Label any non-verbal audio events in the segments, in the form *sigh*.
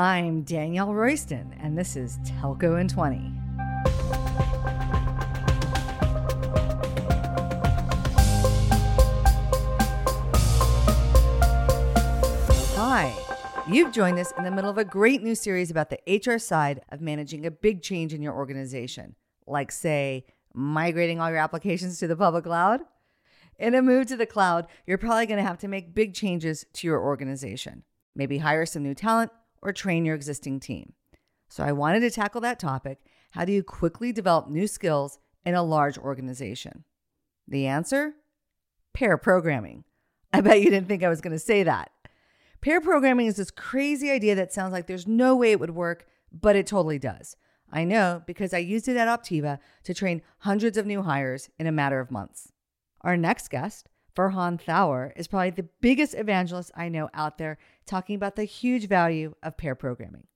I'm Danielle Royston, and this is Telco in 20. Hi, you've joined us in the middle of a great new series about the HR side of managing a big change in your organization, like, say, migrating all your applications to the public cloud. In a move to the cloud, you're probably going to have to make big changes to your organization. Maybe hire some new talent or train your existing team. So I wanted to tackle that topic. How do you quickly develop new skills in a large organization? The answer? Pair programming. I bet you didn't think I was going to say that. Pair programming is this crazy idea that sounds like there's no way it would work, but it totally does. I know because I used it at Optiva to train hundreds of new hires in a matter of months. Our next guest, Farhan Thawar, is probably the biggest evangelist I know out there talking about the huge value of pair programming.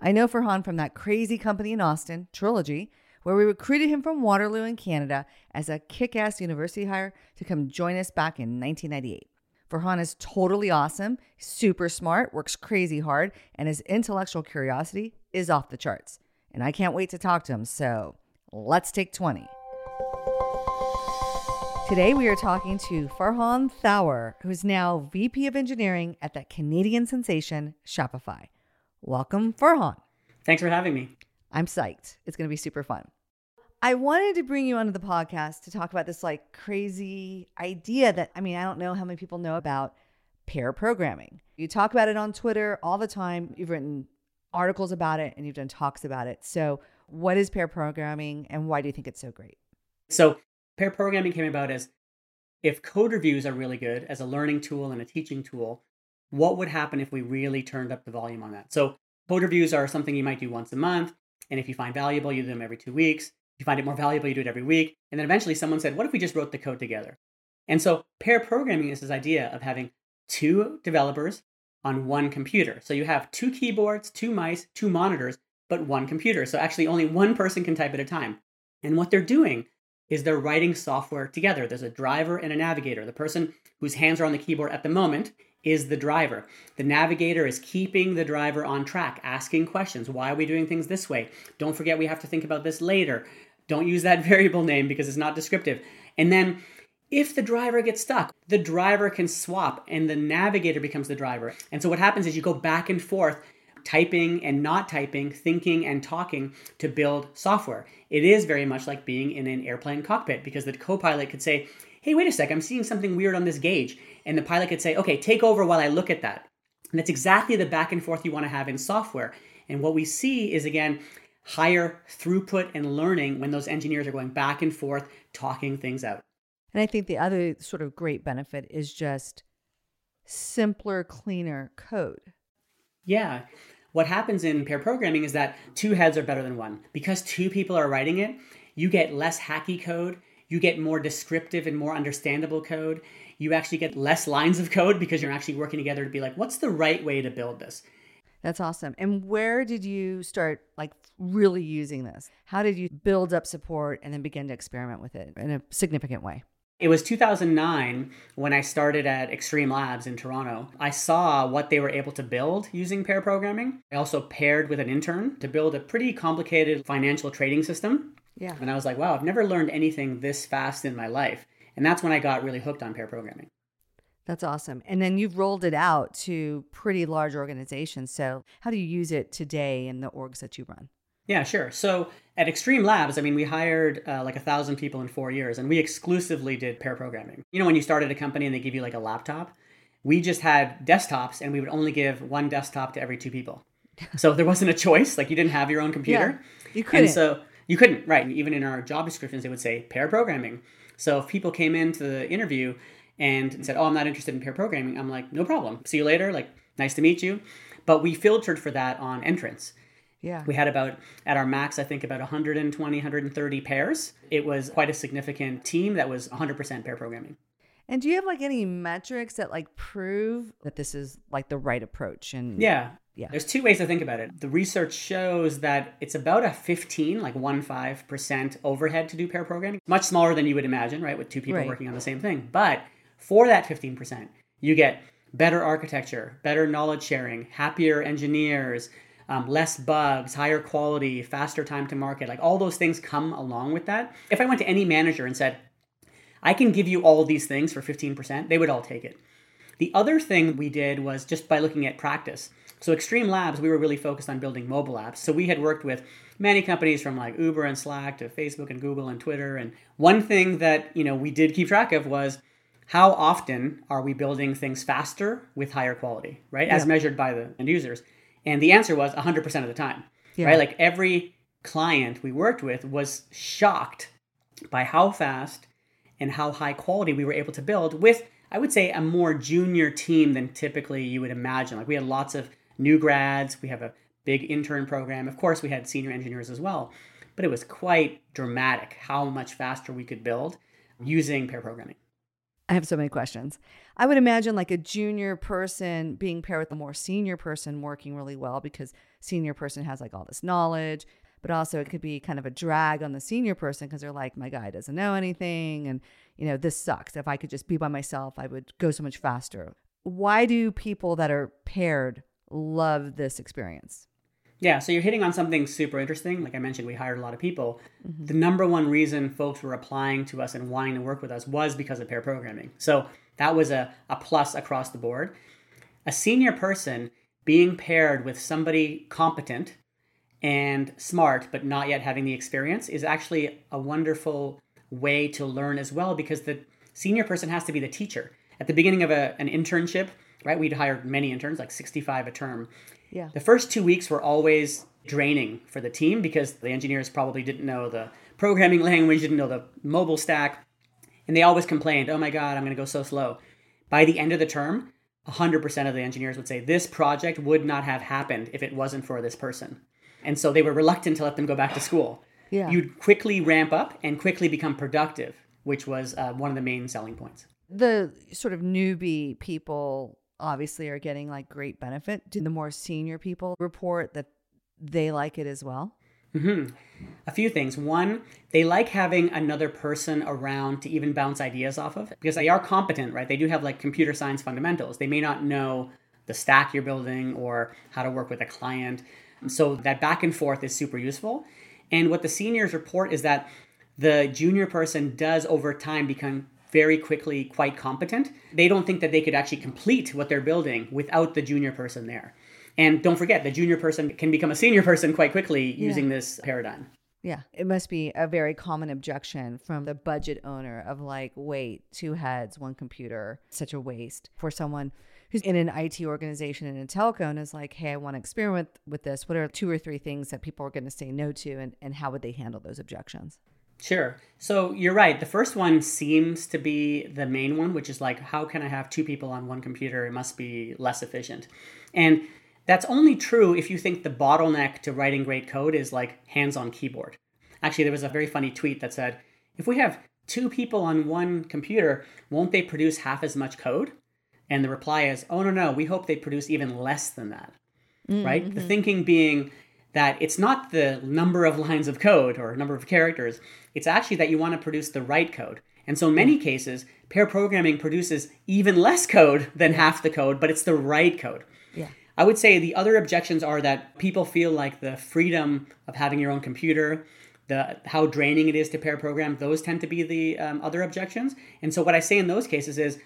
I know Farhan from that crazy company in Austin, Trilogy, where we recruited him from Waterloo in Canada as a kick ass university hire to come join us back in 1998. Farhan is totally awesome, super smart, works crazy hard, and his intellectual curiosity is off the charts. And I can't wait to talk to him, so let's take 20. Today we are talking to Farhan Thawar, who is now VP of Engineering at the Canadian sensation Shopify. Welcome, Farhan. Thanks for having me. I'm psyched. It's going to be super fun. I wanted to bring you onto the podcast to talk about this like crazy idea that I mean, I don't know how many people know about pair programming. You talk about it on Twitter all the time. You've written articles about it and you've done talks about it. So, what is pair programming and why do you think it's so great? So, pair programming came about as if code reviews are really good as a learning tool and a teaching tool, what would happen if we really turned up the volume on that? So, code reviews are something you might do once a month. And if you find valuable, you do them every two weeks If you find it more valuable, you do it every week. And then eventually someone said, what if we just wrote the code together? And so pair programming is this idea of having two developers on one computer. So you have two keyboards, two mice, two monitors, but one computer. So actually only one person can type at a time. And what they're doing is they're writing software together. There's a driver and a navigator. The person whose hands are on the keyboard at the moment is the driver. The navigator is keeping the driver on track, asking questions. Why are we doing things this way? Don't forget we have to think about this later. Don't use that *laughs* variable name because it's not descriptive. And then if the driver gets stuck, the driver can swap and the navigator becomes the driver. And so what happens is you go back and forth typing and not typing, thinking and talking to build software. It is very much like being in an airplane cockpit because the co pilot could say, Hey, wait a sec, I'm seeing something weird on this gauge. And the pilot could say, Okay, take over while I look at that. And that's exactly the back and forth you want to have in software. And what we see is again, higher throughput and learning when those engineers are going back and forth talking things out. And I think the other sort of great benefit is just simpler, cleaner code. Yeah. What happens in pair programming is that two heads are better than one. Because two people are writing it, you get less hacky code, you get more descriptive and more understandable code. You actually get less lines of code because you're actually working together to be like, what's the right way to build this? That's awesome. And where did you start like really using this? How did you build up support and then begin to experiment with it in a significant way? It was 2009 when I started at Xtreme Labs in Toronto. I saw what they were able to build using pair programming. I also paired with an intern to build a pretty complicated financial trading system. Yeah. And I was like, wow, I've never learned anything this fast in my life. And that's when I got really hooked on pair programming. That's awesome. And then you've rolled it out to pretty large organizations. So, how do you use it today in the orgs that you run? Yeah, sure. So at Xtreme Labs, I mean, we hired uh, like a thousand people in four years, and we exclusively did pair programming. You know, when you started a company and they give you like a laptop, we just had desktops, and we would only give one desktop to every two people. *laughs* So there wasn't a choice; like you didn't have your own computer. Yeah, you couldn't. And so you couldn't, right? Even in our job descriptions, they would say pair programming. So if people came into the interview and said, "Oh, I'm not interested in pair programming," I'm like, "No problem. See you later. Like, nice to meet you." But we filtered for that on entrance. Yeah. We had about at our max, I think about 120, 130 pairs. It was quite a significant team that was 100% pair programming. And do you have like any metrics that like prove that this is like the right approach? And yeah, yeah. There's two ways to think about it. The research shows that it's about a 15, like 1 5% overhead to do pair programming. Much smaller than you would imagine, right? With two people right. working on the same thing. But for that 15%, you get better architecture, better knowledge sharing, happier engineers, um, less bugs, higher quality, faster time to market. Like all those things come along with that. If I went to any manager and said, I can give you all these things for 15%, they would all take it. The other thing we did was just by looking at practice. So, Xtreme Labs, we were really focused on building mobile apps. So, we had worked with many companies from like Uber and Slack to Facebook and Google and Twitter. And one thing that, you know, we did keep track of was how often are we building things faster with higher quality, right? As measured by the end users. And the answer was 100% of the time, yeah. right? Like every client we worked with was shocked by how fast and how high quality we were able to build with, I would say, a more junior team than typically you would imagine. Like we had lots of new grads, we have a big intern program. Of course, we had senior engineers as well, but it was quite dramatic how much faster we could build using pair programming. I have so many questions. I would imagine like a junior person being paired with a more senior person working really well because senior person has like all this knowledge, but also it could be kind of a drag on the senior person because they're like, my guy doesn't know anything. And, you know, this sucks. If I could just be by myself, I would go so much faster. Why do people that are paired love this experience? Yeah, so you're hitting on something super interesting. Like I mentioned, we hired a lot of people. Mm-hmm. The number one reason folks were applying to us and wanting to work with us was because of pair programming. So that was a, a plus across the board. A senior person being paired with somebody competent and smart, but not yet having the experience, is actually a wonderful way to learn as well because the senior person has to be the teacher. At the beginning of a, an internship, right, we'd hired many interns, like 65 a term yeah. The first two weeks were always draining for the team because the engineers probably didn't know the programming *laughs* language, didn't know the mobile stack, and they always complained, oh my God, I'm going to go so slow. By the end of the term, 100% of the engineers would say this project would not have happened if it wasn't for this person. And so they were reluctant to let them go back to school. Yeah. You'd quickly ramp up and quickly become productive, which was uh, one of the main selling points. The sort of newbie people obviously are getting like great benefit. Do the more senior people report that they like it as well? Mm-hmm. A few things. One, they like having another person around to even bounce ideas off of because they are competent, right? They do have like computer science fundamentals. They may not know the stack you're building or how to work with a client. So that back and forth is super useful. And what the seniors report is that the junior person does over time become very quickly quite competent. They don't think that they could actually complete what they're building without the junior person there. And don't forget, the junior person can become a senior person quite quickly yeah. using this paradigm. Yeah, it must be a very common objection from the budget owner of like, wait, two heads, one computer, such a waste for someone who's in an IT organization and a telco and is like, hey, I want to experiment with this. What are two or three things that people are going to say no to, and, and how would they handle those objections? Sure. So you're right. The first one seems to be the main one, which is like, how can I have two people on one computer? It must be less efficient. And that's only true if you think the bottleneck to writing great code is like hands on keyboard. Actually, there was a very funny tweet that said, if we have two people on one computer, won't they produce half as much code? And the reply is, oh, no, no, we hope they produce even less than that. Mm-hmm. Right? The thinking being, that it's not the number of lines of code or number of characters, it's actually that you want to produce the right code. And so in many hmm. cases, pair programming produces even less code than half the code, but it's the right code. Yeah. I would say the other objections are that people feel like the freedom of having your own computer, the how draining it is to pair program, those tend to be the um, other objections. And so what I say in those cases is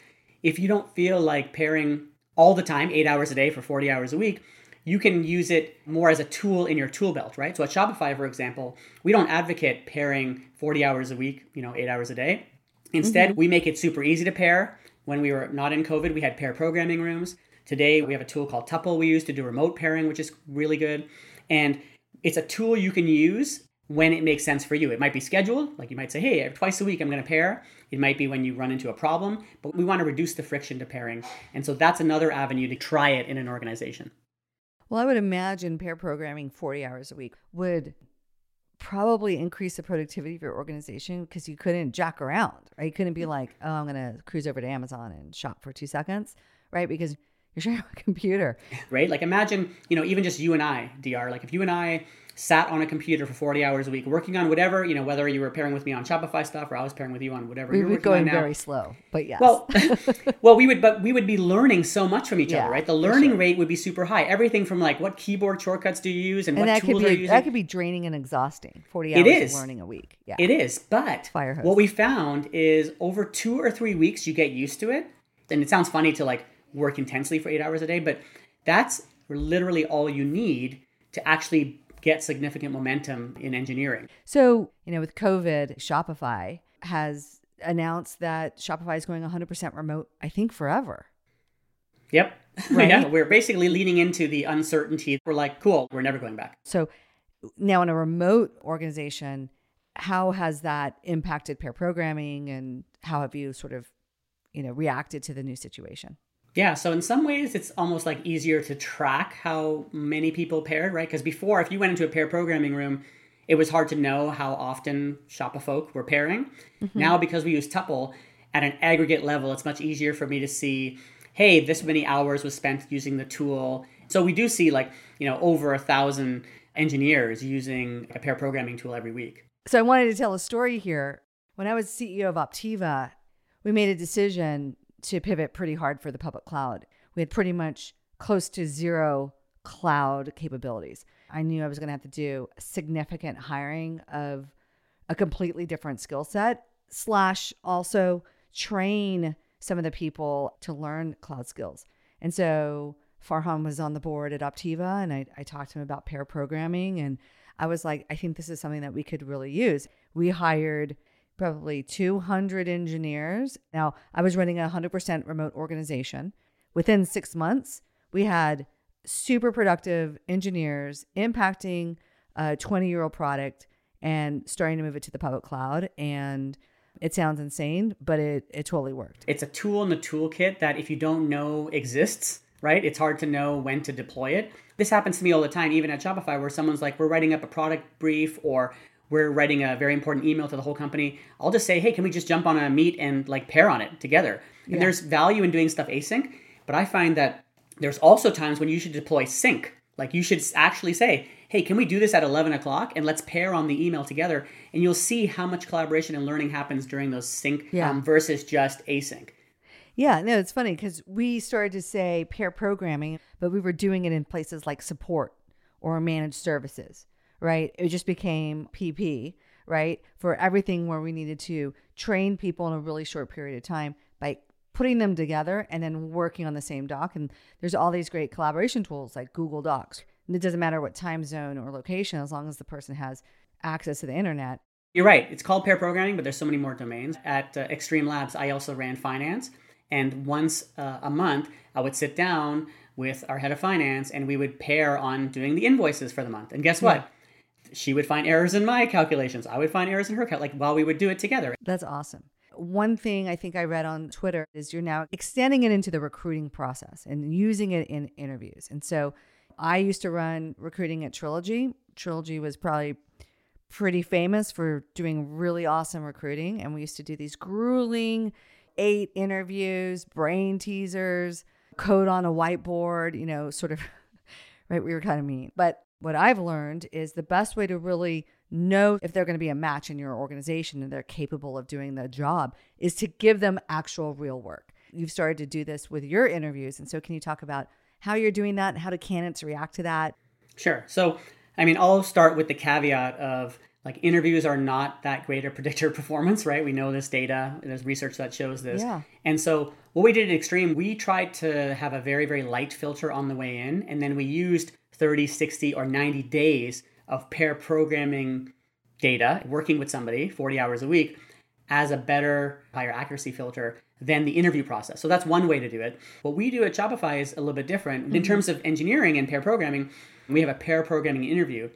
if you don't feel like pairing all the time, eight hours a day for 40 hours a week, you can use it more as a tool in your tool belt, right? So at Shopify, for example, we don't advocate pairing 40 hours a week, you know, eight hours a day. Instead, mm-hmm. we make it super easy to pair. When we were not in COVID, we had pair programming rooms. Today, we have a tool called Tuple we use to do remote pairing, which is really good. And it's a tool you can use when it makes sense for you. It might be scheduled, like you might say, hey, twice a week I'm going to pair. It might be when you run into a problem, but we want to reduce the friction to pairing. And so that's another avenue to try it in an organization. Well, I would imagine pair programming 40 hours a week would probably increase the productivity of your organization because you couldn't jack around, right? You couldn't be mm-hmm. like, oh, I'm going to cruise over to Amazon and shop for two seconds, right? Because You're *laughs* sharing a computer. Right? Like imagine, you know, even just you and I, DR, like if you and I sat on a computer for 40 hours a week working on whatever, you know, whether you were pairing with me on Shopify stuff or I was pairing with you on whatever we you're were going very slow, but yes. Well, *laughs* *laughs* well, we would, but we would be learning so much from each Yeah, other, right? The learning sure. rate would be super high. Everything from like what keyboard shortcuts do you use and, and what that could tools are you using. that could be draining and exhausting. Forty hours is. of learning a week. Yeah. It is, but what we found is over two or three weeks, you get used to it. And it sounds funny to like work intensely for eight hours a day, but that's literally all you need to actually get significant momentum in engineering. So, you know, with COVID, Shopify has announced that Shopify is going 100% remote, I think forever. Yep. *laughs* Right? yeah, we're basically leaning into the uncertainty. We're like, cool, we're never going back. So, now in a remote organization, how has that impacted pair programming and how have you sort of, you know, reacted to the new situation? Yeah, so in some ways, it's almost like easier to track how many people paired, right? Because before, if you went into a pair programming room, it was hard to know how often Shopify folk were pairing. Mm-hmm. Now, because we use Tuple at an aggregate level, it's much easier for me to see, hey, this many hours was spent using the tool. So we do see like, you know, over a thousand engineers using a pair programming tool every week. So I wanted to tell a story here. When I was CEO of Optiva, we made a decision to pivot pretty hard for the public cloud. We had pretty much close to zero cloud capabilities. I knew I was going to have to do significant hiring of a completely different skill set, slash also train some of the people to learn cloud skills. And so Farhan was on the board at Optiva, and I, I talked to him about pair programming. And I was like, I think this is something that we could really use. We hired probably 200 engineers. Now, I was running a 100% remote organization. Within six months, we had super productive engineers impacting a 20 year old product and starting to move it to the public cloud. And it sounds insane, but it, it totally worked. It's a tool in the toolkit that if you don't know exists, right? It's hard to know when to deploy it. This happens to me all the time, even at Shopify, where someone's like, we're writing up a product brief or we're writing a very important email to the whole company. I'll just say, hey, can we just jump on a meet and like pair on it together? And Yeah. there's value in doing stuff async, but I find that there's also times when you should deploy sync. Like you should actually say, hey, can we do this at 11 o'clock and let's pair on the email together? And you'll see how much collaboration and learning happens during those sync Yeah. um, versus just async. Yeah, no, it's funny because we started to say pair programming, but we were doing it in places like support or managed services, right? It just became PP, right? For everything where we needed to train people in a really short period of time by putting them together and then working on the same doc. And there's all these great collaboration tools like Google Docs. And it doesn't matter what time zone or location as long as the person has access to the internet. You're right. It's called pair programming, but there's so many more domains. At uh, Xtreme Labs, I also ran finance. And once uh, a month, I would sit down with our head of finance and we would pair on doing the invoices for the month. And guess what? She would find errors in my calculations. I would find errors in her cal- like while we would do it together. That's awesome. One thing I think I read on Twitter is you're now extending it into the recruiting process and using it in interviews. And so I used to run recruiting at Trilogy. Trilogy was probably pretty famous for doing really awesome recruiting. And we used to do these grueling eight interviews, brain teasers, code on a whiteboard, you know, sort of, *laughs* right? We were kind of mean. But what I've learned is the best way to really know if they're going to be a match in your organization and they're capable of doing the job is to give them actual real work. You've started to do this with your interviews. And so, can you talk about how you're doing that and how do candidates react to that? Sure. So, I mean, I'll start with the caveat of like interviews are not that great a predictor of performance, right? We know this data. There's research that shows this. Yeah. And so, what we did at Xtreme, we tried to have a very, very light filter on the way in. And then we used 30, 60, or 90 days of pair programming data, working with somebody 40 hours a week, as a better, higher accuracy filter than the interview process. So that's one way to do it. What we do at Shopify is a little bit different. In mm-hmm. terms of engineering and pair programming, we have a pair programming interview.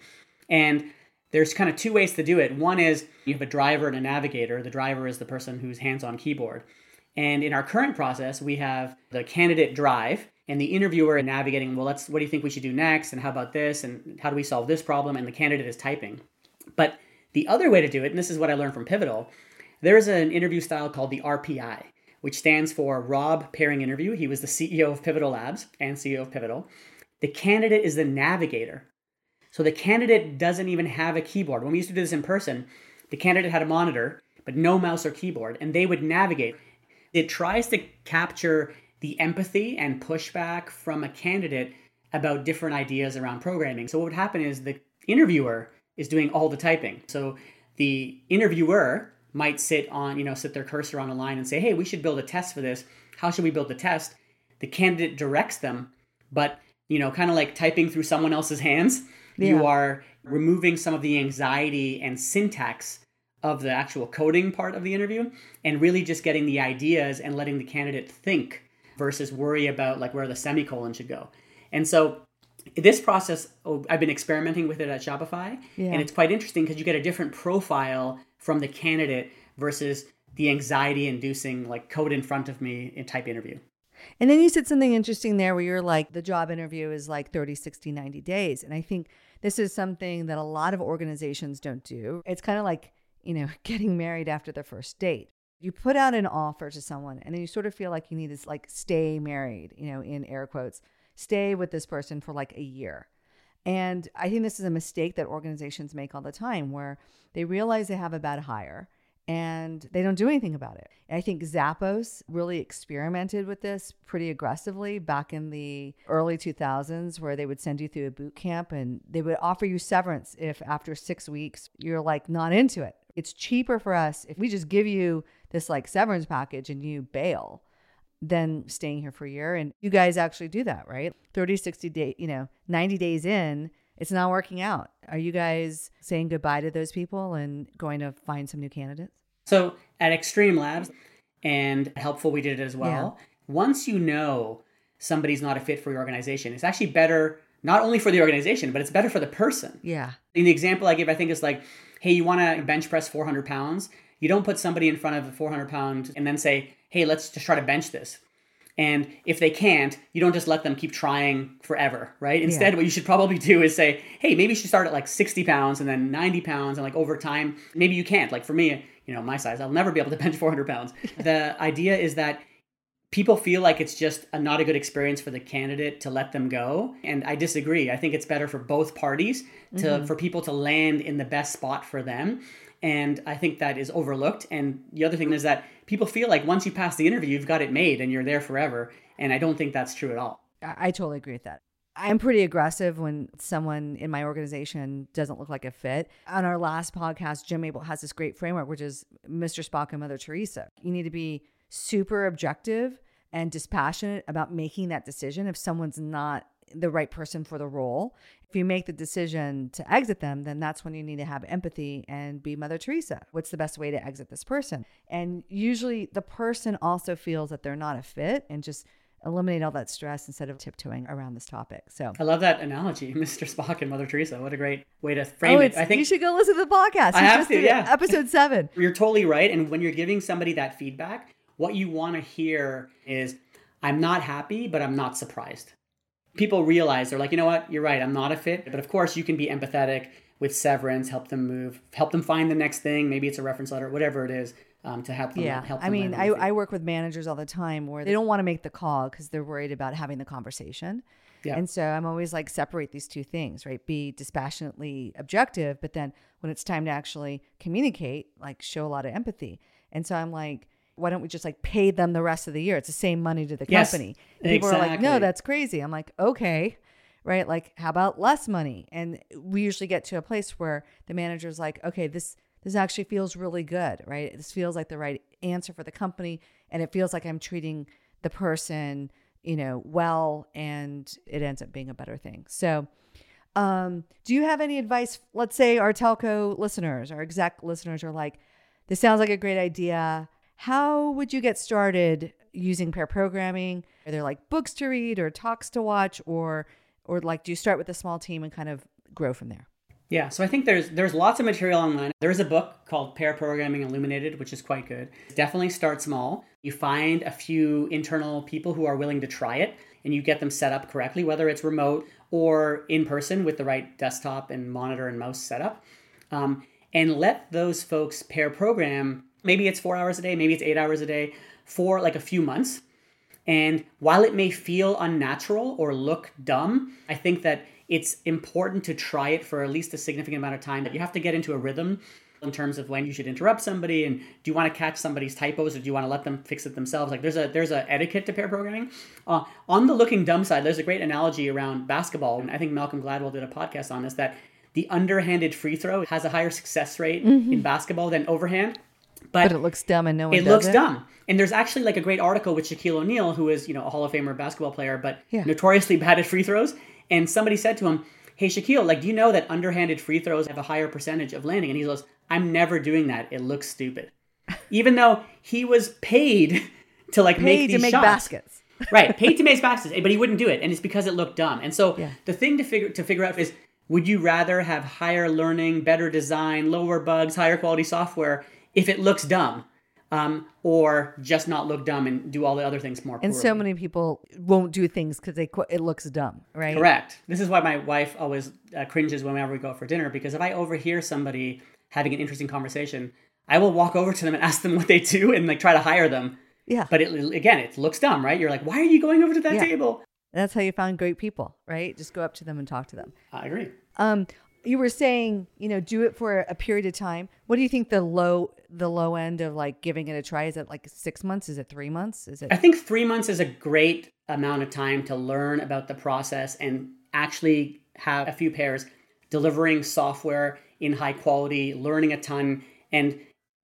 And there's kind of two ways to do it. One is you have a driver and a navigator. The driver is the person who's hands on keyboard. And in our current process, we have the candidate drive and the interviewer navigating, well, let's, what do you think we should do next? And how about this? And how do we solve this problem? And the candidate is typing. But the other way to do it, and this is what I learned from Pivotal, there's an interview style called the RPI, which stands for Rob Pairing Interview. He was the CEO of Pivotal Labs and CEO of Pivotal. The candidate is the navigator. So the candidate doesn't even have a keyboard. When we used to do this in person, the candidate had a monitor, but no mouse or keyboard, and they would navigate. It tries to capture the empathy and pushback from a candidate about different ideas around programming. So what would happen is the interviewer is doing all the typing. So the interviewer might sit on, you know, sit their cursor on a line and say, "Hey, we should build a test for this. How should we build the test?" The candidate directs them, but you know, kind of like typing through someone else's hands. Yeah. You are removing some of the anxiety and syntax of the actual coding part of the interview and really just getting the ideas and letting the candidate think versus worry about like where the semicolon should go. And so this process, oh, I've been experimenting with it at Shopify, yeah. and it's quite interesting because you get a different profile from the candidate versus the anxiety inducing like code in front of me in type interview. And then you said something interesting there where you're like, the job interview is like 30, 60, 90 days. And I think this is something that a lot of organizations don't do. It's kind of like, you know, *laughs* getting married after the first date. You put out an offer to someone and then you sort of feel like you need to like stay married, you know, in air quotes stay with this person for like a year. And I think this is a mistake that organizations make all the time where they realize they have a bad hire and they don't do anything about it. And I think Zappos really experimented with this pretty aggressively back in the early 2000s, where they would send you through a boot camp and they would offer you severance if after six weeks you're like not into it. It's cheaper for us if we just give you this like severance package and you bail than staying here for a year. And you guys actually do that, right? 30, 60 days, you know, 90 days in, it's not working out. Are you guys saying goodbye to those people and going to find some new candidates? So at Xtreme Labs and Helpful, we did it as well. Yeah. Once you know somebody's not a fit for your organization, it's actually better not only for the organization, but it's better for the person. Yeah. In the example I give, I think is like, hey, you want to bench press 400 pounds. You don't put somebody in front of a 400 pound and then say, hey, let's just try to bench this. And if they can't, you don't just let them keep trying forever, right? Instead, yeah. what you should probably do is say, hey, maybe you should start at like 60 pounds and then 90 pounds. And like over time, maybe you can't. Like for me, you know, my size, I'll never be able to *laughs* bench 400 pounds. the idea is that people feel like it's just a, not a good experience for the candidate to let them go. And I disagree. I think it's better for both parties to, mm-hmm. for people to land in the best spot for them. And I think that is overlooked. And the other thing is that people feel like once you pass the interview, you've got it made and you're there forever. And I don't think that's true at all. I, totally agree with that. I'm pretty aggressive when someone in my organization doesn't look like a fit. On our last podcast, Jim Mabel has this great framework, which is Mr. Spock and Mother Teresa. You need to be super objective and dispassionate about making that decision if someone's not the right person for the role. If you make the decision to exit them, then that's when you need to have empathy and be Mother Teresa. What's the best way to exit this person? And usually the person also feels that they're not a fit and just eliminate all that stress instead of tiptoeing around this topic. So I love that analogy, *laughs* Mr. Spock and Mother Teresa. What a great way to oh, frame oh, it. I think you should go listen to the podcast. I have to, yeah. Episode seven. *laughs* You're totally right. And when you're giving somebody that feedback, what you want to hear is, "I'm not happy, but I'm not surprised." People realize they're like, you know what, you're right, I'm not a fit. But of course, you can be empathetic with severance, help them move, help them find the next thing. Maybe it's a reference letter, whatever it is. Um, to help them. Yeah, help them I mean, I, I work with managers all the time where they don't want to make the call because they're worried about having the conversation. Yeah. And so I'm always like, separate these two things, right? Be dispassionately objective, but then when it's time to actually communicate, like show a lot of empathy. And so I'm like, why don't we just like pay them the rest of the year? It's the same money to the yes, company. People exactly. are like, no, that's crazy. I'm like, okay, right? Like, how about less money? And we usually get to a place where the manager's like, okay, this this actually feels really good, right? This feels like the right answer for the company, and it feels like I'm treating the person, you know, well, and it ends up being a better thing. So. Um, do you have any advice? Let's say our telco listeners, our exec listeners are like, this sounds like a great idea. How would you get started using pair programming? Are there like books to read or talks to watch or or like do you start with a small team and kind of grow from there? Yeah, so I think there's there's lots of material online. There's a book called Pair Programming Illuminated, which is quite good. Definitely start small. You find a few internal people who are willing to try it and you get them set up correctly, whether it's remote or in person with the right desktop and monitor and mouse setup. Um, and let those folks pair program maybe it's four hours a day, maybe it's eight hours a day. for like a few months. And while it may feel unnatural or look dumb, I think that it's important to try it for at least a significant amount of time. That you have to get into a rhythm in terms of when you should interrupt somebody and do you want to catch somebody's typos or do you want to let them fix it themselves like there's a there's a etiquette to pair programming uh, on the looking dumb side there's a great analogy around basketball and i think malcolm gladwell did a podcast on this that the underhanded free throw has a higher success rate mm-hmm. in basketball than overhand but, but, it looks dumb and no one it looks it. dumb and there's actually like a great article with shaquille o'neal who is you know a hall of famer basketball player but yeah. notoriously *laughs* bad at free throws and somebody said to him hey shaquille like do you know that underhanded free throws have a higher percentage of landing and he goes I'm never doing that. It looks stupid. *laughs* Even though he was paid *laughs* to like paid make these to make shots. baskets. right, paid to make baskets, but he wouldn't do it, and it's because it looked dumb. And so yeah. the thing to figure to figure out is would you rather have higher learning, better design, lower bugs, higher quality software if it looks dumb? Um, or just not look dumb and do all the other things more. And poorly. so many people won't do things because they it looks dumb, right? Correct. This is why my wife always uh, cringes whenever we go out for dinner because if I overhear somebody having an interesting conversation, I will walk over to them and ask them *laughs* what they do and like try to hire them. Yeah. But it, again, it looks dumb, right? You're like, why are you going over to that yeah. table? That's how you found great people, right? Just go up to them and talk to them. I agree. Um, you were saying, you know, do it for a period of time. What do you think the low the low end of like giving it a try? Is it like six months? Is it three months? Is it? I think three months is a great amount of time to learn about the process and actually have a few pairs delivering software in high quality, learning a ton, and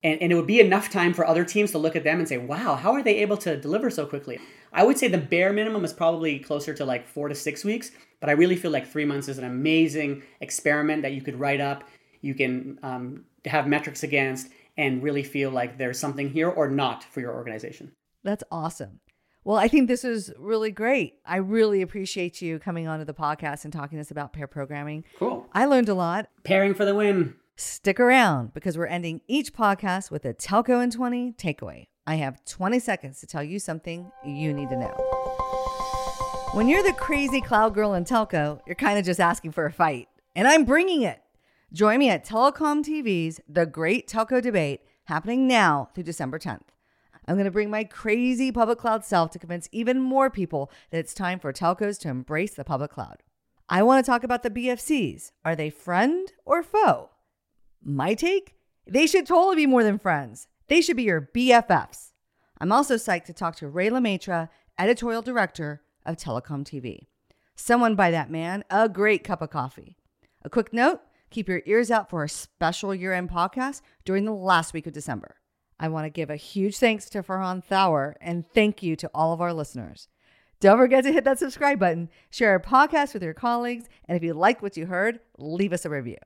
and, and it would be enough time for other teams to look at them and say, wow, how are they able to deliver so quickly? I would say the bare minimum is probably closer to like four to six weeks, but I really feel like three months is an amazing experiment that you could write up, you can um, have metrics against, and really feel like there's something here or not for your organization. That's awesome. Well, I think this is really great. I really appreciate you coming onto the podcast and talking to us about pair programming. Cool. I learned a lot. Pairing for the win. Stick around because we're ending each podcast with a Telco in 20 takeaway. I have 20 seconds to tell you something you need to know. When you're the crazy cloud girl in telco, you're kind of just asking for a fight. And I'm bringing it. Join me at Telecom TV's The Great Telco Debate happening now through December 10th. I'm going to bring my crazy public cloud self to convince even more people that it's time for telcos to embrace the public cloud. I want to talk about the BFCs. Are they friend or foe? My take? They should totally be more than friends. They should be your BFFs. I'm also psyched to talk to Ray Le Maistre, editorial director of Telecom TV. Someone buy that man a great cup of coffee. A quick note keep your ears out for a special year end podcast during the last week of December. I want to give a huge thanks to Farhan Thawar and thank you to all of our listeners. Don't forget to hit that subscribe button, share our podcast with your colleagues, and if you like what you heard, leave us a review.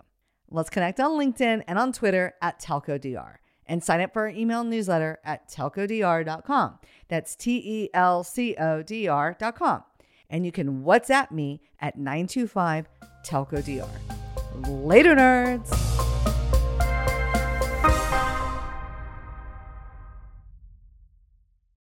Let's connect on LinkedIn and on Twitter at TelcoDR and sign up for our email newsletter at telcodr.com. That's T E L C O D R.com. And you can WhatsApp me at 925 TelcoDR. Later, nerds!